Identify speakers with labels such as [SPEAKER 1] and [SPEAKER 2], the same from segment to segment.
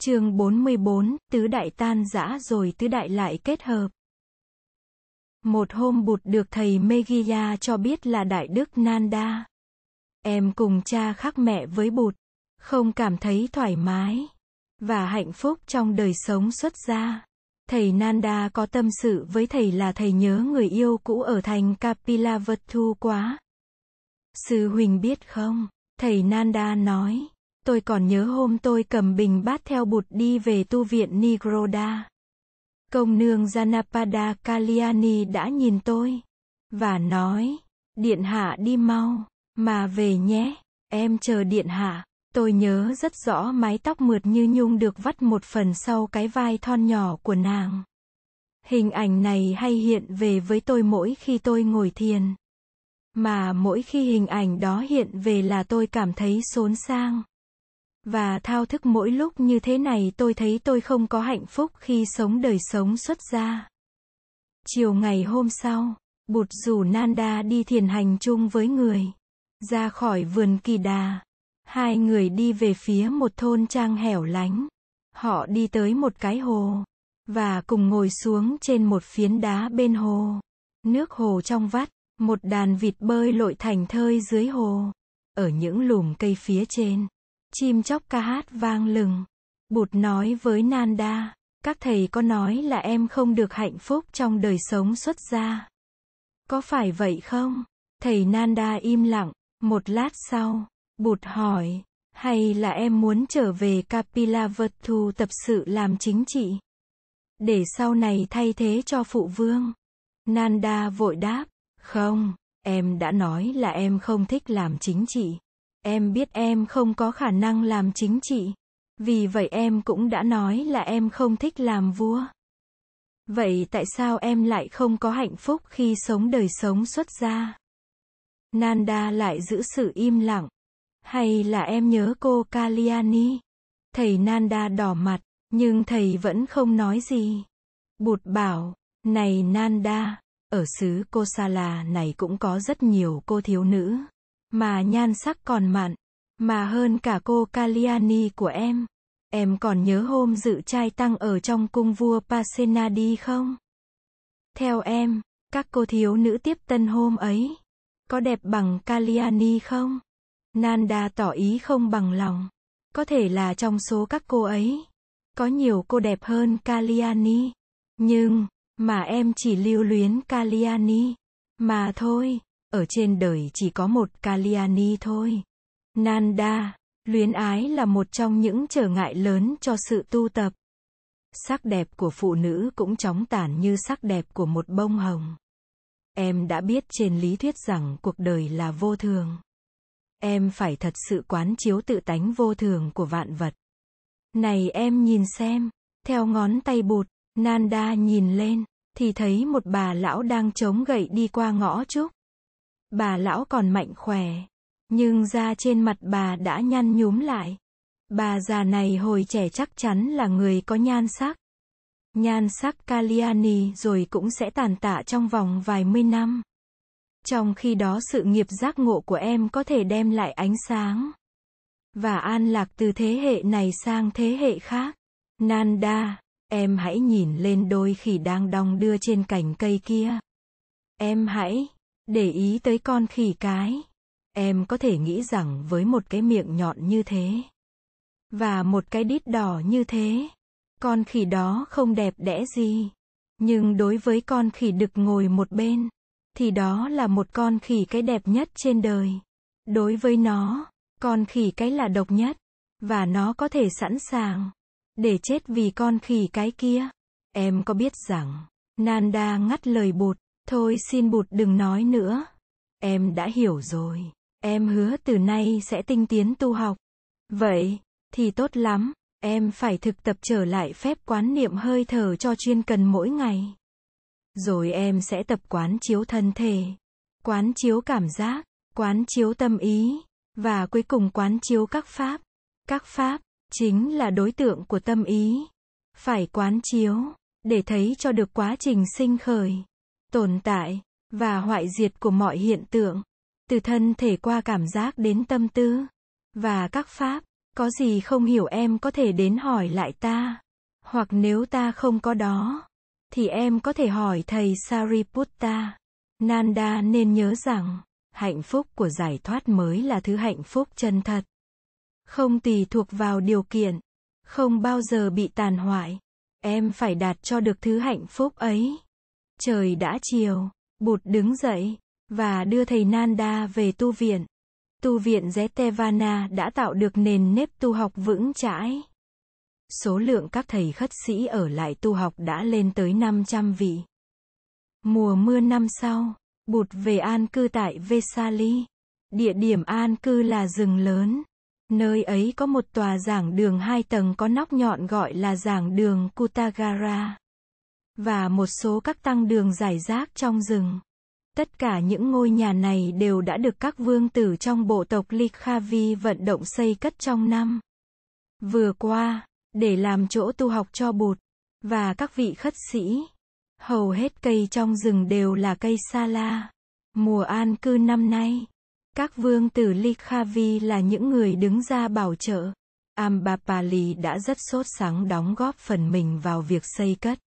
[SPEAKER 1] chương 44, tứ đại tan giã rồi tứ đại lại kết hợp. Một hôm bụt được thầy Megiya cho biết là Đại Đức Nanda. Em cùng cha khác mẹ với bụt, không cảm thấy thoải mái và hạnh phúc trong đời sống xuất gia. Thầy Nanda có tâm sự với thầy là thầy nhớ người yêu cũ ở thành Kapilavatthu quá. Sư Huỳnh biết không? Thầy Nanda nói. Tôi còn nhớ hôm tôi cầm bình bát theo bụt đi về tu viện Nigroda. Công nương Janapada Kalyani đã nhìn tôi. Và nói, điện hạ đi mau, mà về nhé, em chờ điện hạ. Tôi nhớ rất rõ mái tóc mượt như nhung được vắt một phần sau cái vai thon nhỏ của nàng. Hình ảnh này hay hiện về với tôi mỗi khi tôi ngồi thiền. Mà mỗi khi hình ảnh đó hiện về là tôi cảm thấy xốn sang. Và thao thức mỗi lúc như thế này tôi thấy tôi không có hạnh phúc khi sống đời sống xuất gia. Chiều ngày hôm sau, Bụt rủ Nanda đi thiền hành chung với người. Ra khỏi vườn kỳ đà. Hai người đi về phía một thôn trang hẻo lánh. Họ đi tới một cái hồ. Và cùng ngồi xuống trên một phiến đá bên hồ. Nước hồ trong vắt, một đàn vịt bơi lội thành thơi dưới hồ. Ở những lùm cây phía trên. Chim chóc ca hát vang lừng. Bụt nói với Nanda, các thầy có nói là em không được hạnh phúc trong đời sống xuất gia. Có phải vậy không? Thầy Nanda im lặng, một lát sau, Bụt hỏi, hay là em muốn trở về Kapilavatthu tập sự làm chính trị? Để sau này thay thế cho phụ vương. Nanda vội đáp, không, em đã nói là em không thích làm chính trị. Em biết em không có khả năng làm chính trị. Vì vậy em cũng đã nói là em không thích làm vua. Vậy tại sao em lại không có hạnh phúc khi sống đời sống xuất gia? Nanda lại giữ sự im lặng. Hay là em nhớ cô Kalyani? Thầy Nanda đỏ mặt, nhưng thầy vẫn không nói gì. Bụt bảo, này Nanda, ở xứ Kosala này cũng có rất nhiều cô thiếu nữ. Mà nhan sắc còn mặn. Mà hơn cả cô Kalyani của em. Em còn nhớ hôm dự trai tăng ở trong cung vua Pasenadi không? Theo em, các cô thiếu nữ tiếp tân hôm ấy, có đẹp bằng Kalyani không? Nanda tỏ ý không bằng lòng. Có thể là trong số các cô ấy, có nhiều cô đẹp hơn Kalyani. Nhưng, mà em chỉ lưu luyến Kalyani. Mà thôi. Ở trên đời chỉ có một Kalyani thôi. Nanda, luyến ái là một trong những trở ngại lớn cho sự tu tập. Sắc đẹp của phụ nữ cũng chóng tàn như sắc đẹp của một bông hồng. Em đã biết trên lý thuyết rằng cuộc đời là vô thường. Em phải thật sự quán chiếu tự tánh vô thường của vạn vật. Này em nhìn xem, theo ngón tay bụt, Nanda nhìn lên, thì thấy một bà lão đang chống gậy đi qua ngõ trúc. Bà lão còn mạnh khỏe. Nhưng da trên mặt bà đã nhăn nhúm lại. Bà già này hồi trẻ chắc chắn là người có nhan sắc. Nhan sắc kaliani rồi cũng sẽ tàn tạ trong vòng vài mươi năm. Trong khi đó sự nghiệp giác ngộ của em có thể đem lại ánh sáng. Và an lạc từ thế hệ này sang thế hệ khác. Nanda, em hãy nhìn lên đôi khỉ đang đong đưa trên cành cây kia. Em hãy để ý tới con khỉ cái. Em có thể nghĩ rằng với một cái miệng nhọn như thế. Và một cái đít đỏ như thế. Con khỉ đó không đẹp đẽ gì. Nhưng đối với con khỉ đực ngồi một bên. Thì đó là một con khỉ cái đẹp nhất trên đời. Đối với nó, con khỉ cái là độc nhất. Và nó có thể sẵn sàng. Để chết vì con khỉ cái kia. Em có biết rằng, Nanda ngắt lời bụt. Thôi xin bụt đừng nói nữa. Em đã hiểu rồi. Em hứa từ nay sẽ tinh tiến tu học. Vậy, thì tốt lắm. Em phải thực tập trở lại phép quán niệm hơi thở cho chuyên cần mỗi ngày. Rồi em sẽ tập quán chiếu thân thể, quán chiếu cảm giác, quán chiếu tâm ý, và cuối cùng quán chiếu các pháp. Các pháp, chính là đối tượng của tâm ý. Phải quán chiếu, để thấy cho được quá trình sinh khởi tồn tại và hoại diệt của mọi hiện tượng, từ thân thể qua cảm giác đến tâm tư và các pháp Có gì không hiểu em có thể đến hỏi lại ta. Hoặc nếu ta không có đó, thì em có thể hỏi thầy Sariputta. Nanda nên nhớ rằng, hạnh phúc của giải thoát mới là thứ hạnh phúc chân thật. Không tùy thuộc vào điều kiện, không bao giờ bị tàn hoại. Em phải đạt cho được thứ hạnh phúc ấy. Trời đã chiều, Bụt đứng dậy, và đưa thầy Nanda về tu viện. Tu viện Jetavana đã tạo được nền nếp tu học vững chãi. Số lượng các thầy khất sĩ ở lại tu học đã lên tới 500 vị. Mùa mưa năm sau, Bụt về an cư tại Vesali. Địa điểm an cư là rừng lớn. Nơi ấy có một tòa giảng đường hai tầng có nóc nhọn gọi là giảng đường Kutagara. Và một số các tăng đường giải rác trong rừng. Tất cả những ngôi nhà này đều đã được các vương tử trong bộ tộc Likhavi vận động xây cất trong năm. Vừa qua, để làm chỗ tu học cho bụt, và các vị khất sĩ. Hầu hết cây trong rừng đều là cây sa la. Mùa an cư năm nay, các vương tử Likhavi là những người đứng ra bảo trợ. Ambapali đã rất sốt sắng đóng góp phần mình vào việc xây cất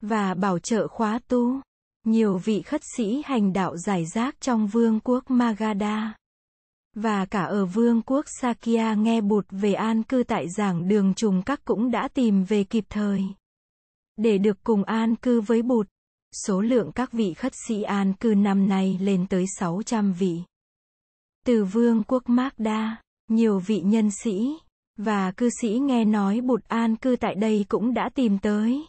[SPEAKER 1] và bảo trợ khóa tu. Nhiều vị khất sĩ hành đạo giải rác trong vương quốc Magadha và cả ở vương quốc Sakya nghe bụt về an cư tại giảng đường trùng các cũng đã tìm về kịp thời. Để được cùng an cư với bụt, số lượng các vị khất sĩ an cư năm nay lên tới 600 vị. Từ vương quốc Magda, nhiều vị nhân sĩ và cư sĩ nghe nói bụt an cư tại đây cũng đã tìm tới.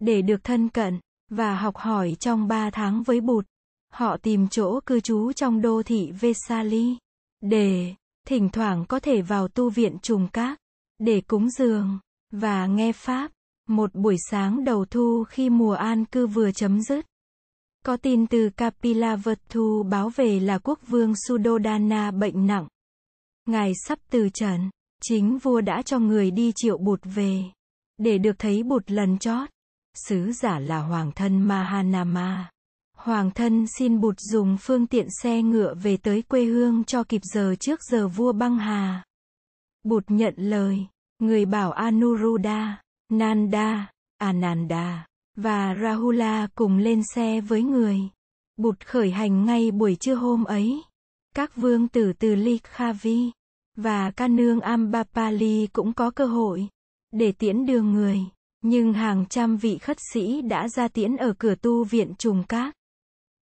[SPEAKER 1] Để được thân cận và học hỏi trong 3 tháng với bụt, họ tìm chỗ cư trú trong đô thị Vesali. Để, thỉnh thoảng có thể vào tu viện trùng các, để cúng dường, và nghe Pháp. Một buổi sáng đầu thu khi mùa an cư vừa chấm dứt. Có tin từ Kapila Kapilavatthu báo về là quốc vương Sudodana bệnh nặng. Ngài sắp từ trần, chính vua đã cho người đi triệu bụt về. Để được thấy bụt lần chót. Sứ giả là hoàng thân Mahanama. Hoàng thân xin bụt dùng phương tiện xe ngựa về tới quê hương cho kịp giờ trước giờ vua băng hà. Bụt nhận lời, người bảo Anuruddha, Nanda, Ananda, và Rahula cùng lên xe với người. Bụt khởi hành ngay buổi trưa hôm ấy. Các vương tử từ Likhavi và ca nương Ambapali cũng có cơ hội để tiễn đưa người. Nhưng hàng trăm vị khất sĩ đã ra tiễn ở cửa tu viện trùng các.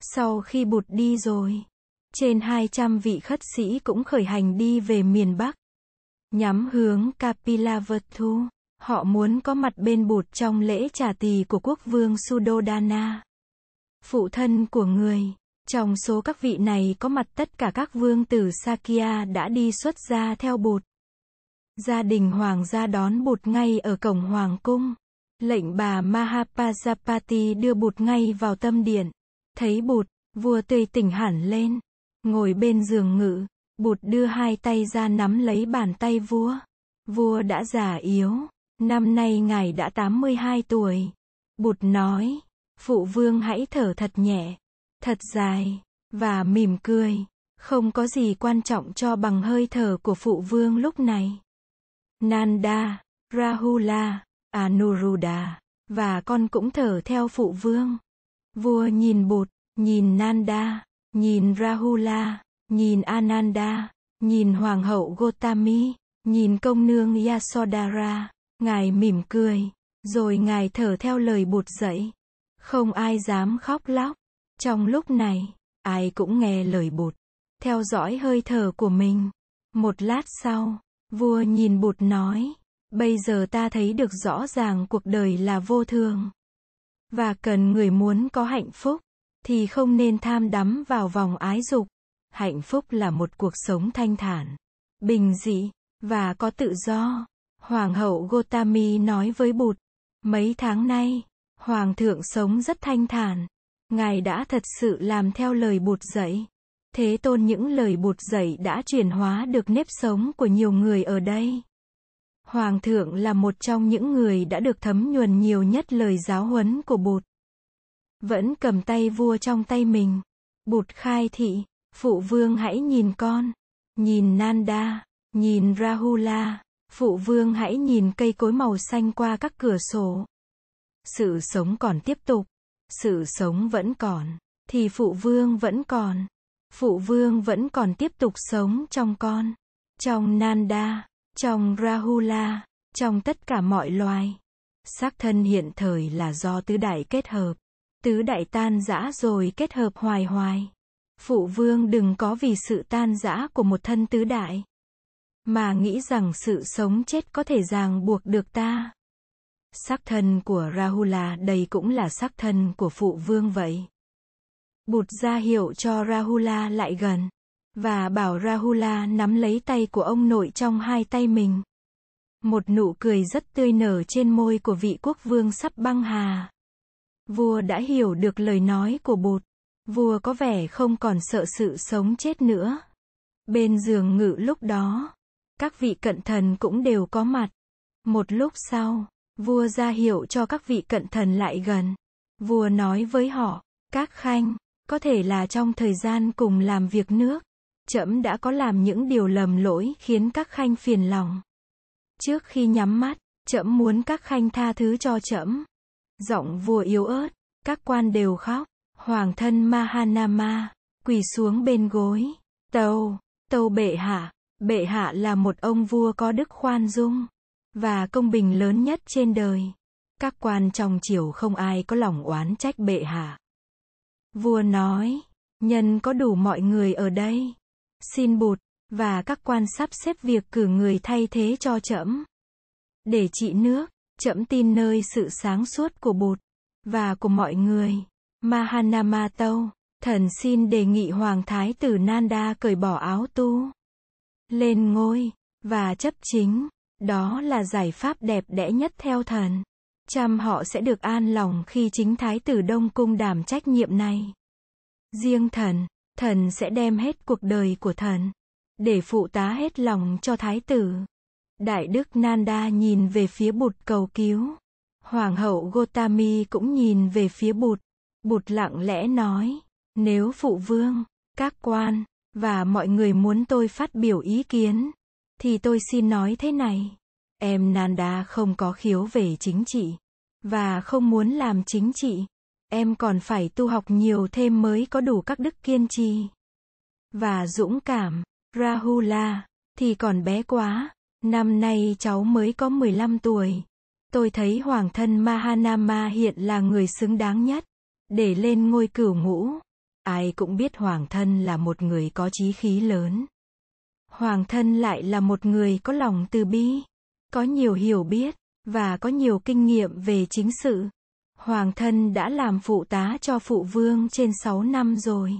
[SPEAKER 1] Sau khi bụt đi rồi, trên 200 vị khất sĩ cũng khởi hành đi về miền Bắc. Nhắm hướng Kapilavatthu, họ muốn có mặt bên bụt trong lễ trả tỳ của quốc vương Sudodana. Phụ thân của người, trong số các vị này có mặt tất cả các vương tử Sakya đã đi xuất gia theo bụt. Gia đình hoàng gia đón bụt ngay ở cổng hoàng cung. Lệnh bà Mahapajapati đưa bụt ngay vào tâm điện. Thấy bụt, vua tươi tỉnh hẳn lên. Ngồi bên giường ngự, bụt đưa hai tay ra nắm lấy bàn tay vua. Vua đã già yếu, năm nay ngài đã 82 tuổi. Bụt nói, phụ vương hãy thở thật nhẹ, thật dài, và mỉm cười. Không có gì quan trọng cho bằng hơi thở của phụ vương lúc này. Nanda, Rahula, Anuruddha, và con cũng thở theo phụ vương. Vua nhìn bụt, nhìn Nanda, nhìn Rahula, nhìn Ananda, nhìn Hoàng hậu Gotami, nhìn công nương Yasodhara, ngài mỉm cười, rồi ngài thở theo lời bụt dạy. Không ai dám khóc lóc. Trong lúc này, ai cũng nghe lời bụt, theo dõi hơi thở của mình. Một lát sau, vua nhìn bụt nói, Bây giờ ta thấy được rõ ràng cuộc đời là vô thường. Và cần người muốn có hạnh phúc, thì không nên tham đắm vào vòng ái dục. Hạnh phúc là một cuộc sống thanh thản, bình dị, và có tự do. Hoàng hậu Gotami nói với Bụt, mấy tháng nay, Hoàng thượng sống rất thanh thản. Ngài đã thật sự làm theo lời Bụt dạy. Thế tôn những lời Bụt dạy đã chuyển hóa được nếp sống của nhiều người ở đây. Hoàng thượng là một trong những người đã được thấm nhuần nhiều nhất lời giáo huấn của Bụt. Vẫn cầm tay vua trong tay mình. Bụt khai thị, phụ vương hãy nhìn con. Nhìn Nanda, Nhìn Rahula, phụ vương hãy nhìn cây cối màu xanh qua các cửa sổ. Sự sống còn tiếp tục, sự sống vẫn còn, thì phụ vương vẫn còn. Phụ vương vẫn còn tiếp tục sống trong con, trong Nanda, trong Rahula, trong tất cả mọi loài. Xác thân hiện thời là do tứ đại kết hợp. Tứ đại tan rã rồi kết hợp hoài hoài. Phụ vương đừng có vì sự tan rã của một thân tứ đại. Mà nghĩ rằng sự sống chết có thể ràng buộc được ta. Sắc thân của Rahula đây cũng là sắc thân của phụ vương vậy. Bụt ra hiệu cho Rahula lại gần. Và bảo Rahula nắm lấy tay của ông nội trong hai tay mình. Một nụ cười rất tươi nở trên môi của vị quốc vương sắp băng hà. Vua đã hiểu được lời nói của bụt. Vua có vẻ không còn sợ sự sống chết nữa. Bên giường ngự lúc đó, các vị cận thần cũng đều có mặt. Một lúc sau, vua ra hiệu cho các vị cận thần lại gần. Vua nói với họ, các khanh, có thể là trong thời gian cùng làm việc nước, trẫm đã có làm những điều lầm lỗi khiến các khanh phiền lòng. Trước khi nhắm mắt, trẫm muốn các khanh tha thứ cho trẫm. Giọng vua yếu ớt, các quan đều khóc. Hoàng thân Mahanama, quỳ xuống bên gối. Tâu, tâu bệ hạ, bệ hạ là một ông vua có đức khoan dung, và công bình lớn nhất trên đời. Các quan trong triều không ai có lòng oán trách bệ hạ. Vua nói, nhân có đủ mọi người ở đây. Xin bụt, và các quan sắp xếp việc cử người thay thế cho trẫm. Để trị nước, trẫm tin nơi sự sáng suốt của bụt, và của mọi người. Mahanama Tâu, thần xin đề nghị Hoàng Thái tử Nanda cởi bỏ áo tu. Lên ngôi, và chấp chính. Đó là giải pháp đẹp đẽ nhất theo thần chăm họ sẽ được an lòng khi chính Thái tử Đông Cung đảm trách nhiệm này. Riêng thần, thần sẽ đem hết cuộc đời của thần, để phụ tá hết lòng cho Thái tử. Đại đức Nanda nhìn về phía bụt cầu cứu. Hoàng hậu Gotami cũng nhìn về phía bụt. Bụt lặng lẽ nói, nếu phụ vương, các quan, và mọi người muốn tôi phát biểu ý kiến, thì tôi xin nói thế này. Em Nanda không có khiếu về chính trị, và không muốn làm chính trị. Em còn phải tu học nhiều thêm mới có đủ các đức kiên trì. Và dũng cảm, Rahula, thì còn bé quá. Năm nay cháu mới có 15 tuổi. Tôi thấy hoàng thân Mahanama hiện là người xứng đáng nhất để lên ngôi cửu ngũ. Ai cũng biết hoàng thân là một người có chí khí lớn. Hoàng thân lại là một người có lòng từ bi, có nhiều hiểu biết, và có nhiều kinh nghiệm về chính sự. Hoàng thân đã làm phụ tá cho phụ vương trên 6 năm rồi.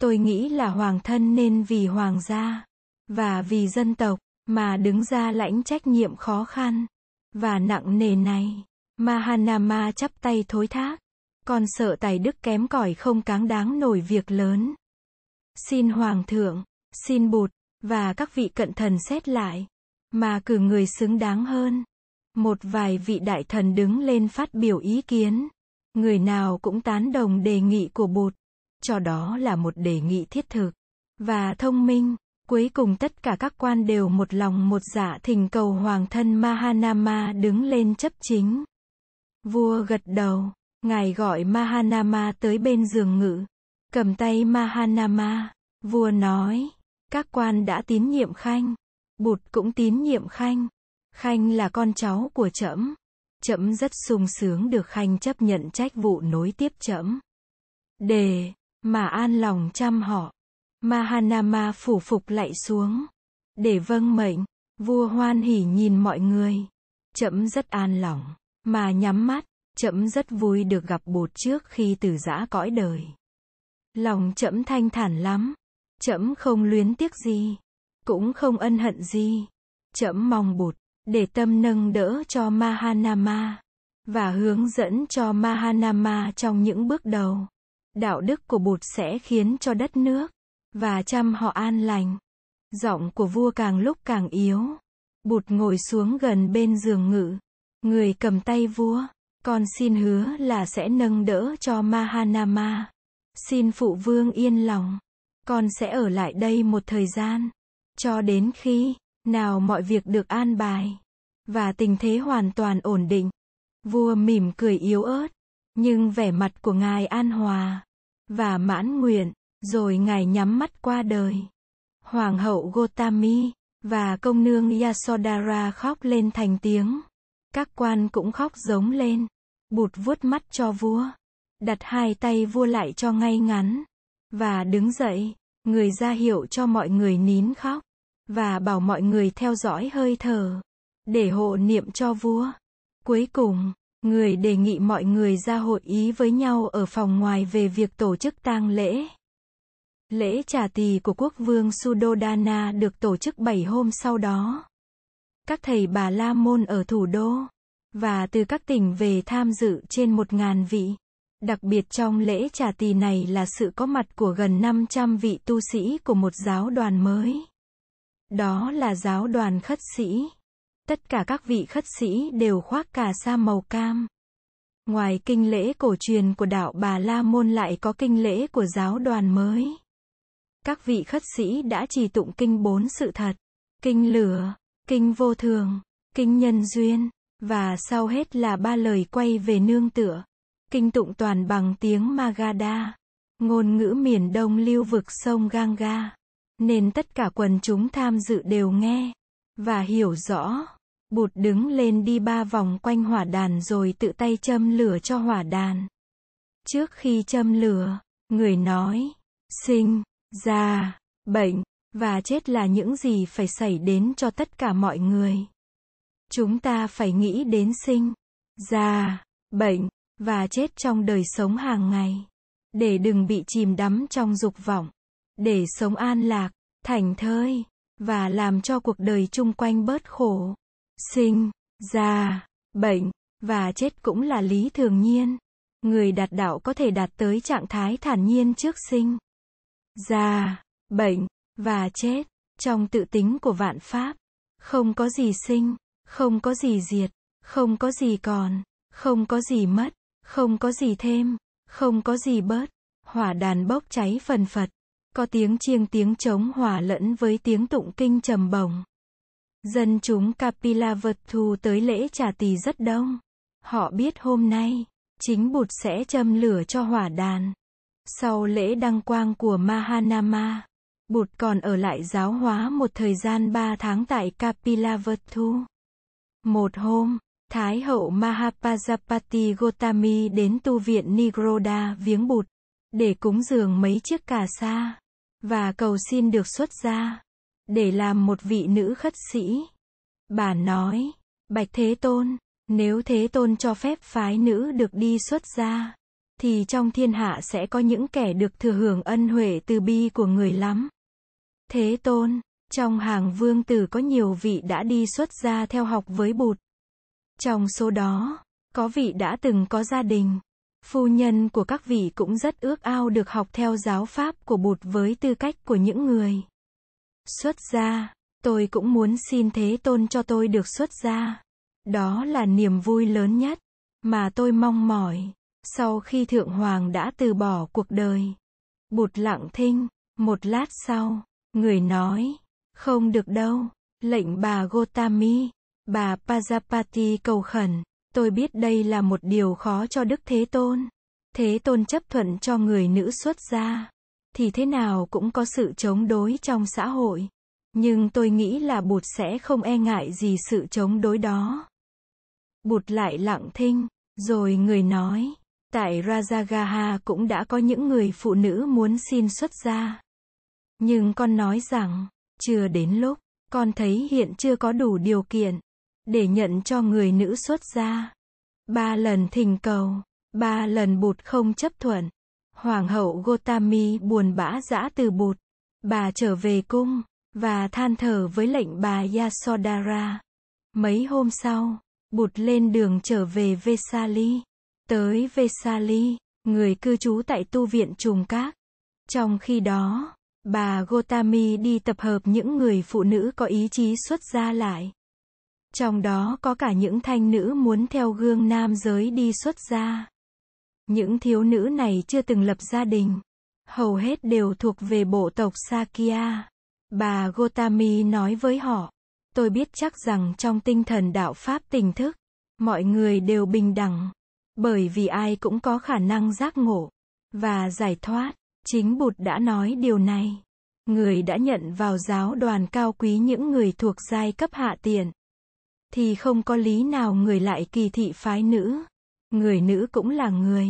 [SPEAKER 1] Tôi nghĩ là hoàng thân nên vì hoàng gia, và vì dân tộc, mà đứng ra lãnh trách nhiệm khó khăn, và nặng nề này. Mahanama chắp tay thối thác. còn sợ tài đức kém cỏi không cáng đáng nổi việc lớn. Xin Hoàng thượng, xin Bụt, và các vị cận thần xét lại, mà cử người xứng đáng hơn. Một vài vị đại thần đứng lên phát biểu ý kiến. Người nào cũng tán đồng đề nghị của bột. Cho đó là một đề nghị thiết thực và thông minh. Cuối cùng tất cả các quan đều một lòng một dạ thỉnh cầu hoàng thân Mahanama đứng lên chấp chính. Vua gật đầu. Ngài gọi Mahanama tới bên giường ngự. Cầm tay Mahanama. Vua nói. Các quan đã tín nhiệm Khanh. Bụt cũng tín nhiệm Khanh. Khanh là con cháu của trẫm. Trẫm rất sung sướng được Khanh chấp nhận trách vụ nối tiếp trẫm. Để mà an lòng chăm họ. Mahanama phủ phục lại xuống. Để vâng mệnh, vua hoan hỉ nhìn mọi người. Trẫm rất an lòng, mà nhắm mắt, Trẫm rất vui được gặp bột trước khi từ giã cõi đời. Lòng trẫm thanh thản lắm. Trẫm không luyến tiếc gì, cũng không ân hận gì. Trẫm mong bụt, để tâm nâng đỡ cho Mahanama, và hướng dẫn cho Mahanama trong những bước đầu. Đạo đức của bụt sẽ khiến cho đất nước, và chăm họ an lành. Giọng của vua càng lúc càng yếu. Bụt ngồi xuống gần bên giường ngự. Người cầm tay vua. Con xin hứa là sẽ nâng đỡ cho Mahanama. Xin phụ vương yên lòng. Con sẽ ở lại đây một thời gian. Cho đến khi nào mọi việc được an bài và tình thế hoàn toàn ổn định, vua mỉm cười yếu ớt, nhưng vẻ mặt của ngài an hòa và mãn nguyện, rồi ngài nhắm mắt qua đời. Hoàng hậu Gotami và công nương Yasodhara khóc lên thành tiếng. Các quan cũng khóc giống lên. Bụt vuốt mắt cho vua. Đặt hai tay vua lại cho ngay ngắn. Và đứng dậy. Người ra hiệu cho mọi người nín khóc. Và bảo mọi người theo dõi hơi thở. Để hộ niệm cho vua. Cuối cùng, người đề nghị mọi người ra hội ý với nhau ở phòng ngoài về việc tổ chức tang lễ. Lễ trà tỳ của quốc vương Sudodana được tổ chức 7 hôm sau đó. Các thầy bà La Môn ở thủ đô và từ các tỉnh về tham dự trên một ngàn vị. Đặc biệt trong lễ trà tỳ này là sự có mặt của gần 500 vị tu sĩ của một giáo đoàn mới. Đó là giáo đoàn khất sĩ. Tất cả các vị khất sĩ đều khoác cà sa màu cam. Ngoài kinh lễ cổ truyền của đạo Bà La Môn lại có kinh lễ của giáo đoàn mới. Các vị khất sĩ đã trì tụng kinh bốn sự thật, kinh lửa, kinh vô thường, kinh nhân duyên, và sau hết là ba lời quay về nương tựa. Kinh tụng toàn bằng tiếng Magadha, ngôn ngữ miền đông lưu vực sông Ganga. Nên tất cả quần chúng tham dự đều nghe, và hiểu rõ. Bụt đứng lên đi ba vòng quanh hỏa đàn rồi tự tay châm lửa cho hỏa đàn. Trước khi châm lửa, người nói, sinh, già, bệnh, và chết là những gì phải xảy đến cho tất cả mọi người. Chúng ta phải nghĩ đến sinh, già, bệnh, và chết trong đời sống hàng ngày. Để đừng bị chìm đắm trong dục vọng. Để sống an lạc, thành thơi, và làm cho cuộc đời chung quanh bớt khổ. Sinh, già, bệnh, và chết cũng là lý thường nhiên. Người đạt đạo có thể đạt tới trạng thái thản nhiên trước sinh già, bệnh, và chết, trong tự tính của vạn pháp. Không có gì sinh, không có gì diệt, không có gì còn, không có gì mất, không có gì thêm, không có gì bớt. Hỏa đàn bốc cháy phần phật, có tiếng chiêng tiếng trống hòa lẫn với tiếng tụng kinh trầm bổng. Dân chúng Kapilavatthu tới lễ trà tỳ rất đông. Họ biết hôm nay, chính Bụt sẽ châm lửa cho hỏa đàn. Sau lễ đăng quang của Mahanama, Bụt còn ở lại giáo hóa một thời gian ba tháng tại Kapilavatthu. Một hôm, Thái hậu Mahapajapati Gotami đến tu viện Nigroda viếng Bụt, để cúng dường mấy chiếc cà sa, và cầu xin được xuất gia, để làm một vị nữ khất sĩ. Bà nói, Bạch Thế Tôn, nếu Thế Tôn cho phép phái nữ được đi xuất gia, thì trong thiên hạ sẽ có những kẻ được thừa hưởng ân huệ từ bi của người lắm. Thế tôn, trong hàng vương tử có nhiều vị đã đi xuất gia theo học với bụt. Trong số đó, có vị đã từng có gia đình. Phu nhân của các vị cũng rất ước ao được học theo giáo pháp của bụt với tư cách của những người. Xuất gia, tôi cũng muốn xin Thế Tôn cho tôi được xuất gia. Đó là niềm vui lớn nhất mà tôi mong mỏi. Sau khi Thượng Hoàng đã từ bỏ cuộc đời, bụt lặng thinh, một lát sau, người nói, không được đâu, lệnh bà Gotami, bà Pajapati cầu khẩn, tôi biết đây là một điều khó cho Đức Thế Tôn. Thế Tôn chấp thuận cho người nữ xuất gia, thì thế nào cũng có sự chống đối trong xã hội. Nhưng tôi nghĩ là Bụt sẽ không e ngại gì sự chống đối đó. Bụt lại lặng thinh, rồi người nói, Tại Rajagaha cũng đã có những người phụ nữ muốn xin xuất gia. Nhưng con nói rằng, chưa đến lúc, con thấy hiện chưa có đủ điều kiện để nhận cho người nữ xuất gia. Ba lần thỉnh cầu, ba lần bụt không chấp thuận. Hoàng hậu Gotami buồn bã dã từ bụt. Bà trở về cung, và than thở với lệnh bà Yasodhara. Mấy hôm sau, bụt lên đường trở về Vesali. Tới Vesali, người cư trú tại tu viện trùng các. Trong khi đó, bà Gotami đi tập hợp những người phụ nữ có ý chí xuất gia lại. Trong đó có cả những thanh nữ muốn theo gương nam giới đi xuất gia. Những thiếu nữ này chưa từng lập gia đình. Hầu hết đều thuộc về bộ tộc Sakya. Bà Gotami nói với họ, tôi biết chắc rằng trong tinh thần đạo Pháp tỉnh thức, mọi người đều bình đẳng, bởi vì ai cũng có khả năng giác ngộ và giải thoát. Chính Bụt đã nói điều này. Người đã nhận vào giáo đoàn cao quý những người thuộc giai cấp hạ tiện. Thì không có lý nào người lại kỳ thị phái nữ. Người nữ cũng là người.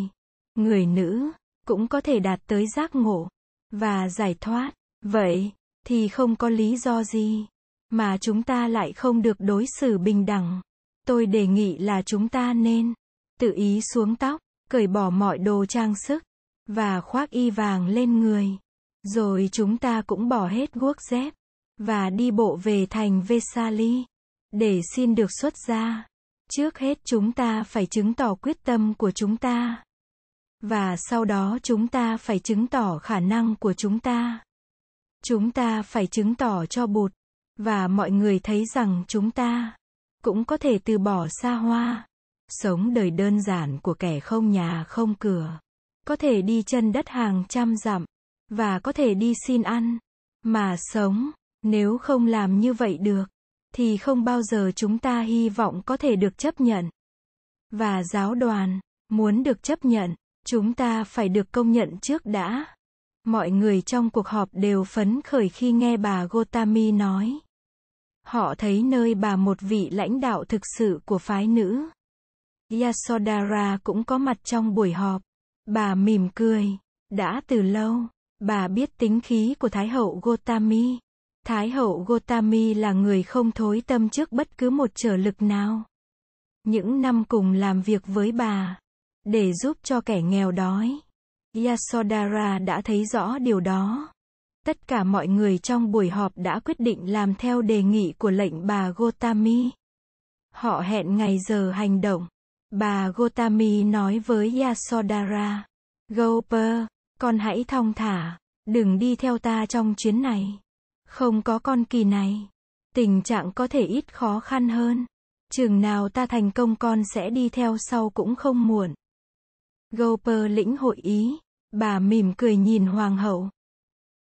[SPEAKER 1] Người nữ cũng có thể đạt tới giác ngộ và giải thoát. Vậy thì không có lý do gì mà chúng ta lại không được đối xử bình đẳng. Tôi đề nghị là chúng ta nên tự ý xuống tóc, cởi bỏ mọi đồ trang sức và khoác y vàng lên người. Rồi chúng ta cũng bỏ hết guốc dép và đi bộ về thành Vesali để xin được xuất gia. Trước hết chúng ta phải chứng tỏ quyết tâm của chúng ta. Và sau đó chúng ta phải chứng tỏ khả năng của chúng ta. Chúng ta phải chứng tỏ cho Bụt và mọi người thấy rằng chúng ta cũng có thể từ bỏ xa hoa, sống đời đơn giản của kẻ không nhà không cửa, có thể đi chân đất hàng trăm dặm và có thể đi xin ăn mà sống, nếu không làm như vậy được thì không bao giờ chúng ta hy vọng có thể được chấp nhận. Và giáo đoàn muốn được chấp nhận, chúng ta phải được công nhận trước đã. Mọi người trong cuộc họp đều phấn khởi khi nghe bà Gotami nói. Họ thấy nơi bà một vị lãnh đạo thực sự của phái nữ. Yasodhara cũng có mặt trong buổi họp. Bà mỉm cười. Đã từ lâu, bà biết tính khí của Thái hậu Gotami. Thái hậu Gotami là người không thối tâm trước bất cứ một trở lực nào. Những năm cùng làm việc với bà, để giúp cho kẻ nghèo đói. Yasodhara đã thấy rõ điều đó. Tất cả mọi người trong buổi họp đã quyết định làm theo đề nghị của lệnh bà Gotami. Họ hẹn ngày giờ hành động. Bà Gotami nói với Yasodhara, Gopur, con hãy thong thả, đừng đi theo ta trong chuyến này. Không có con kỳ này, tình trạng có thể ít khó khăn hơn. Chừng nào ta thành công con sẽ đi theo sau cũng không muộn. Goper lĩnh hội ý, bà mỉm cười nhìn hoàng hậu.